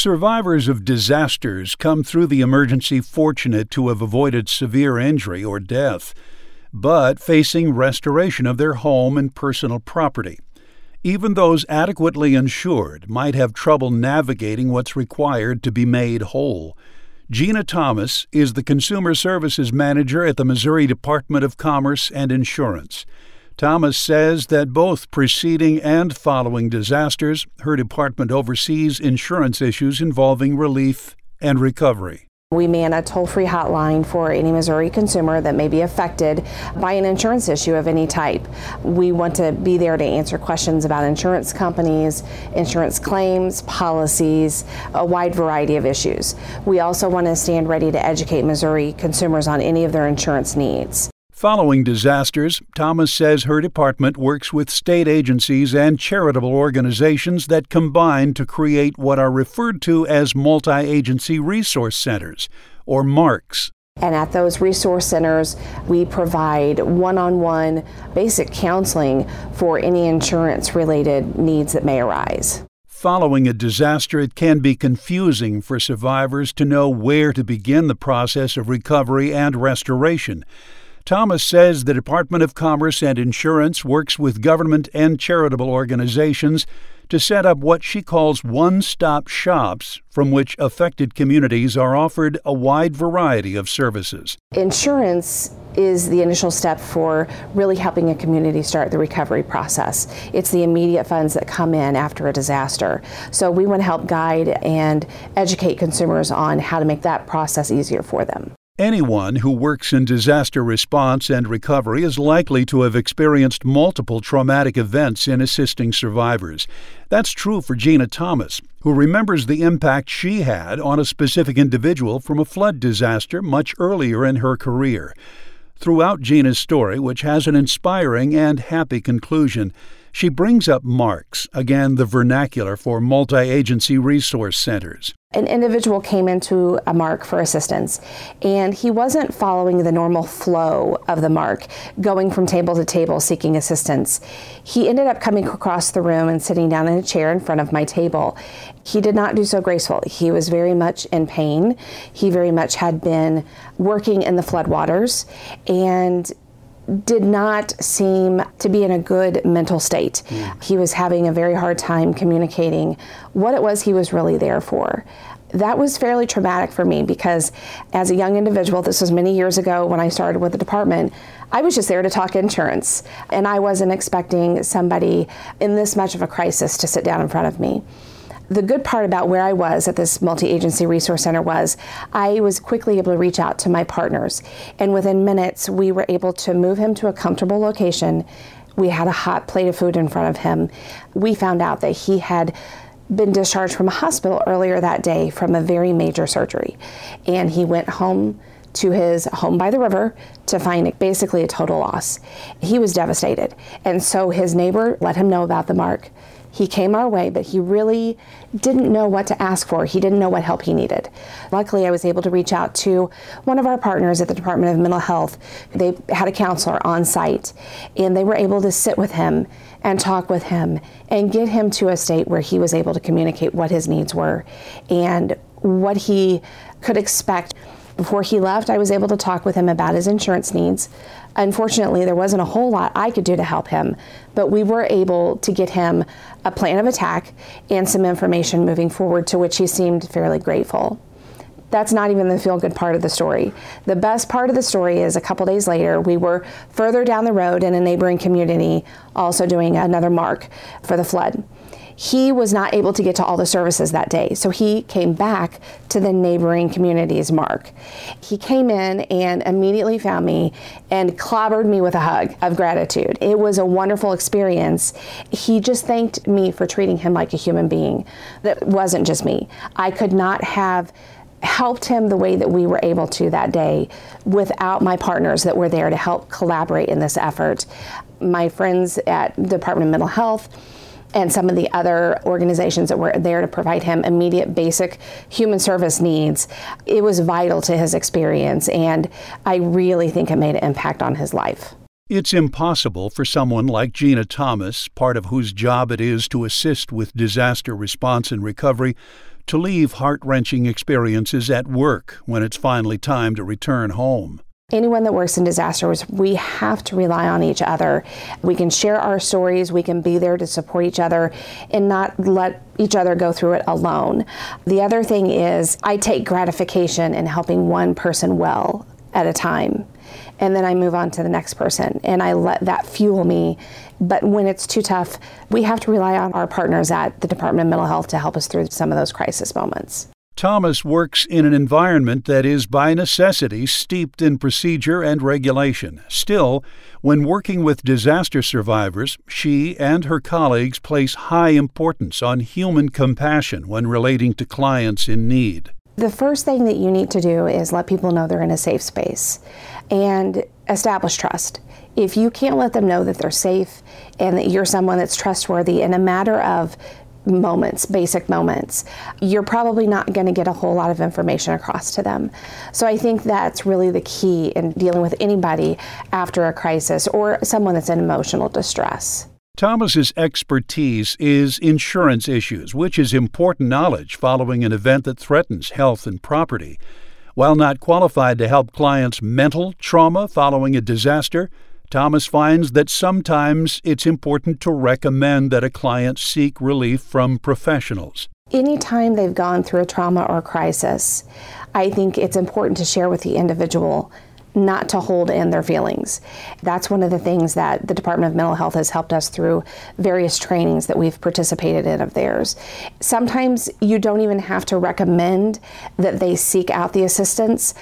Survivors of disasters come through the emergency fortunate to have avoided severe injury or death, but facing restoration of their home and personal property. Even those adequately insured might have trouble navigating what's required to be made whole. Gina Thomas is the Consumer Services Manager at the Missouri Department of Commerce and Insurance. Thomas says that both preceding and following disasters, her department oversees insurance issues involving relief and recovery. We man a toll free hotline for any Missouri consumer that may be affected by an insurance issue of any type. We want to be there to answer questions about insurance companies, insurance claims, policies, a wide variety of issues. We also want to stand ready to educate Missouri consumers on any of their insurance needs. Following disasters, Thomas says her department works with state agencies and charitable organizations that combine to create what are referred to as multi agency resource centers, or MARCs. And at those resource centers, we provide one on one basic counseling for any insurance related needs that may arise. Following a disaster, it can be confusing for survivors to know where to begin the process of recovery and restoration. Thomas says the Department of Commerce and Insurance works with government and charitable organizations to set up what she calls one stop shops from which affected communities are offered a wide variety of services. Insurance is the initial step for really helping a community start the recovery process. It's the immediate funds that come in after a disaster. So we want to help guide and educate consumers on how to make that process easier for them. Anyone who works in disaster response and recovery is likely to have experienced multiple traumatic events in assisting survivors. That's true for Gina Thomas, who remembers the impact she had on a specific individual from a flood disaster much earlier in her career. Throughout Gina's story, which has an inspiring and happy conclusion, she brings up MARCs, again the vernacular for multi agency resource centers. An individual came into a MARC for assistance, and he wasn't following the normal flow of the MARC, going from table to table seeking assistance. He ended up coming across the room and sitting down in a chair in front of my table. He did not do so gracefully. He was very much in pain. He very much had been working in the floodwaters, and did not seem to be in a good mental state. Mm. He was having a very hard time communicating what it was he was really there for. That was fairly traumatic for me because, as a young individual, this was many years ago when I started with the department, I was just there to talk insurance. And I wasn't expecting somebody in this much of a crisis to sit down in front of me the good part about where I was at this multi agency resource center was I was quickly able to reach out to my partners. And within minutes, we were able to move him to a comfortable location. We had a hot plate of food in front of him. We found out that he had been discharged from a hospital earlier that day from a very major surgery. And he went home to his home by the river to find basically a total loss. He was devastated. And so his neighbor let him know about the MARC. He came our way, but he really didn't know what to ask for. He didn't know what help he needed. Luckily, I was able to reach out to one of our partners at the Department of Mental Health. They had a counselor on site, and they were able to sit with him and talk with him and get him to a state where he was able to communicate what his needs were and what he could expect. Before he left, I was able to talk with him about his insurance needs. Unfortunately, there wasn't a whole lot I could do to help him, but we were able to get him a plan of attack and some information moving forward, to which he seemed fairly grateful. That's not even the feel good part of the story. The best part of the story is a couple days later, we were further down the road in a neighboring community also doing another MARC for the flood he was not able to get to all the services that day. So he came back to the neighboring community's MARC. He came in and immediately found me and clobbered me with a hug of gratitude. It was a wonderful experience. He just thanked me for treating him like a human being. That wasn't just me. I could not have helped him the way that we were able to that day without my partners that were there to help collaborate in this effort. My friends at the Department of Mental Health, and some of the other organizations that were there to provide him immediate basic human service needs. It was vital to his experience, and I really think it made an impact on his life. It's impossible for someone like Gina Thomas, part of whose job it is to assist with disaster response and recovery, to leave heart wrenching experiences at work when it's finally time to return home. Anyone that works in disasters, we have to rely on each other. We can share our stories, we can be there to support each other and not let each other go through it alone. The other thing is, I take gratification in helping one person well at a time. And then I move on to the next person and I let that fuel me. But when it's too tough, we have to rely on our partners at the Department of Mental Health to help us through some of those crisis moments. Thomas works in an environment that is by necessity steeped in procedure and regulation. Still, when working with disaster survivors, she and her colleagues place high importance on human compassion when relating to clients in need. The first thing that you need to do is let people know they're in a safe space and establish trust. If you can't let them know that they're safe and that you're someone that's trustworthy in a matter of moments, basic moments, you're probably not going to get a whole lot of information across to them. So I think that's really the key in dealing with anybody after a crisis or someone that's in emotional distress. Thomas's expertise is insurance issues, which is important knowledge following an event that threatens health and property. While not qualified to help clients' mental trauma following a disaster, Thomas finds that sometimes it's important to recommend that a client seek relief from professionals. Anytime they've gone through a trauma or crisis, I think it's important to share with the individual not to hold in their feelings. That's one of the things that the Department of Mental Health has helped us through various trainings that we've participated in of theirs. Sometimes you don't even have to recommend that they seek out the assistance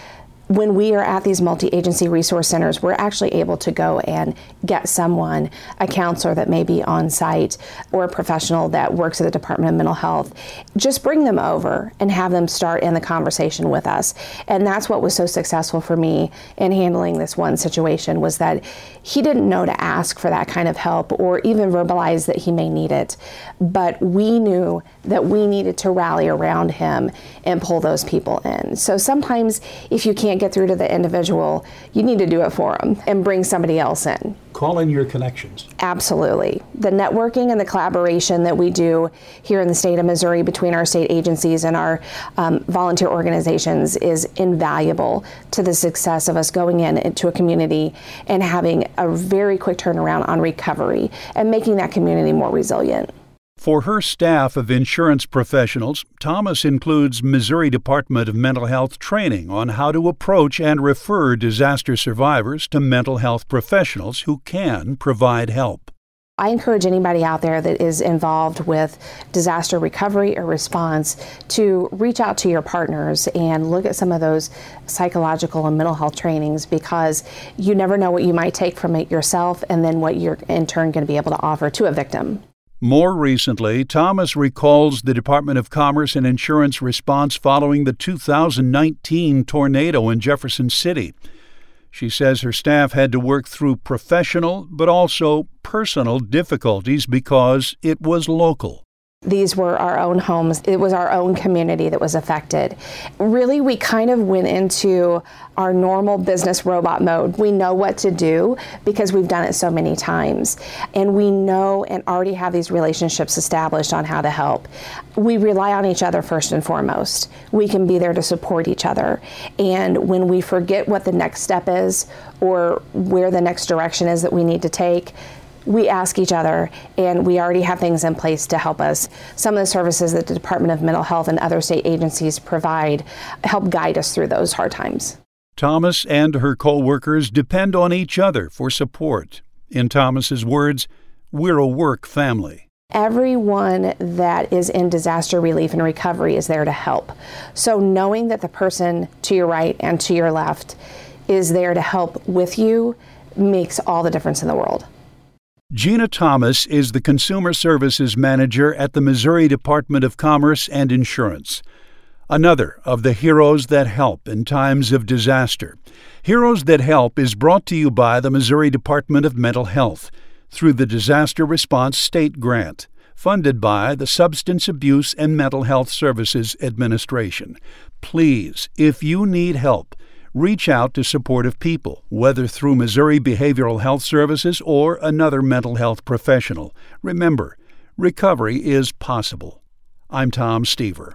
when we are at these multi agency resource centers, we're actually able to go and get someone, a counselor that may be on site or a professional that works at the Department of Mental Health, just bring them over and have them start in the conversation with us. And that's what was so successful for me in handling this one situation was that he didn't know to ask for that kind of help or even verbalize that he may need it. But we knew that we needed to rally around him and pull those people in. So sometimes if you can't get through to the individual, you need to do it for them and bring somebody else in. Call in your connections. Absolutely. The networking and the collaboration that we do here in the state of Missouri between our state agencies and our um, volunteer organizations is invaluable to the success of us going in into a community and having a very quick turnaround on recovery and making that community more resilient. For her staff of insurance professionals, Thomas includes Missouri Department of Mental Health training on how to approach and refer disaster survivors to mental health professionals who can provide help. I encourage anybody out there that is involved with disaster recovery or response to reach out to your partners and look at some of those psychological and mental health trainings because you never know what you might take from it yourself and then what you're in turn going to be able to offer to a victim. More recently, Thomas recalls the Department of Commerce and Insurance response following the 2019 tornado in Jefferson City. She says her staff had to work through professional but also personal difficulties because it was local. These were our own homes. It was our own community that was affected. Really, we kind of went into our normal business robot mode. We know what to do because we've done it so many times. And we know and already have these relationships established on how to help. We rely on each other first and foremost. We can be there to support each other. And when we forget what the next step is or where the next direction is that we need to take, we ask each other, and we already have things in place to help us. Some of the services that the Department of Mental Health and other state agencies provide help guide us through those hard times. Thomas and her co-workers depend on each other for support. In Thomas's words, we're a work family. Everyone that is in disaster relief and recovery is there to help. So knowing that the person to your right and to your left is there to help with you makes all the difference in the world. Gina Thomas is the Consumer Services Manager at the Missouri Department of Commerce and Insurance. Another of the heroes that help in times of disaster. Heroes That Help is brought to you by the Missouri Department of Mental Health through the Disaster Response State Grant, funded by the Substance Abuse and Mental Health Services Administration. Please, if you need help, reach out to supportive people, whether through Missouri Behavioral Health Services or another mental health professional. Remember, recovery is possible. I'm Tom Stever.